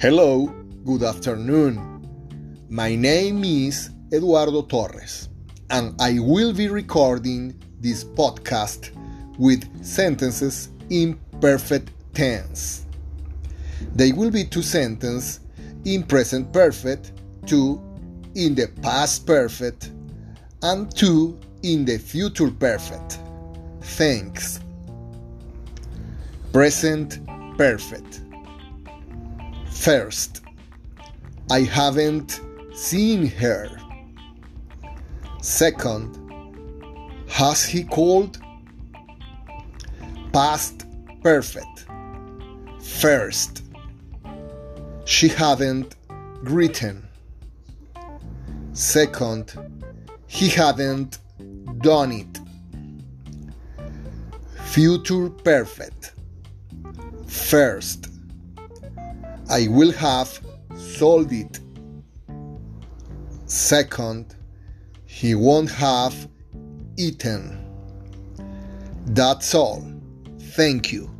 Hello, good afternoon. My name is Eduardo Torres, and I will be recording this podcast with sentences in perfect tense. They will be two sentences in present perfect, two in the past perfect, and two in the future perfect. Thanks. Present perfect. First, I haven't seen her. Second, has he called? Past perfect. First, she hadn't written. Second, he hadn't done it. Future perfect. First, I will have sold it. Second, he won't have eaten. That's all. Thank you.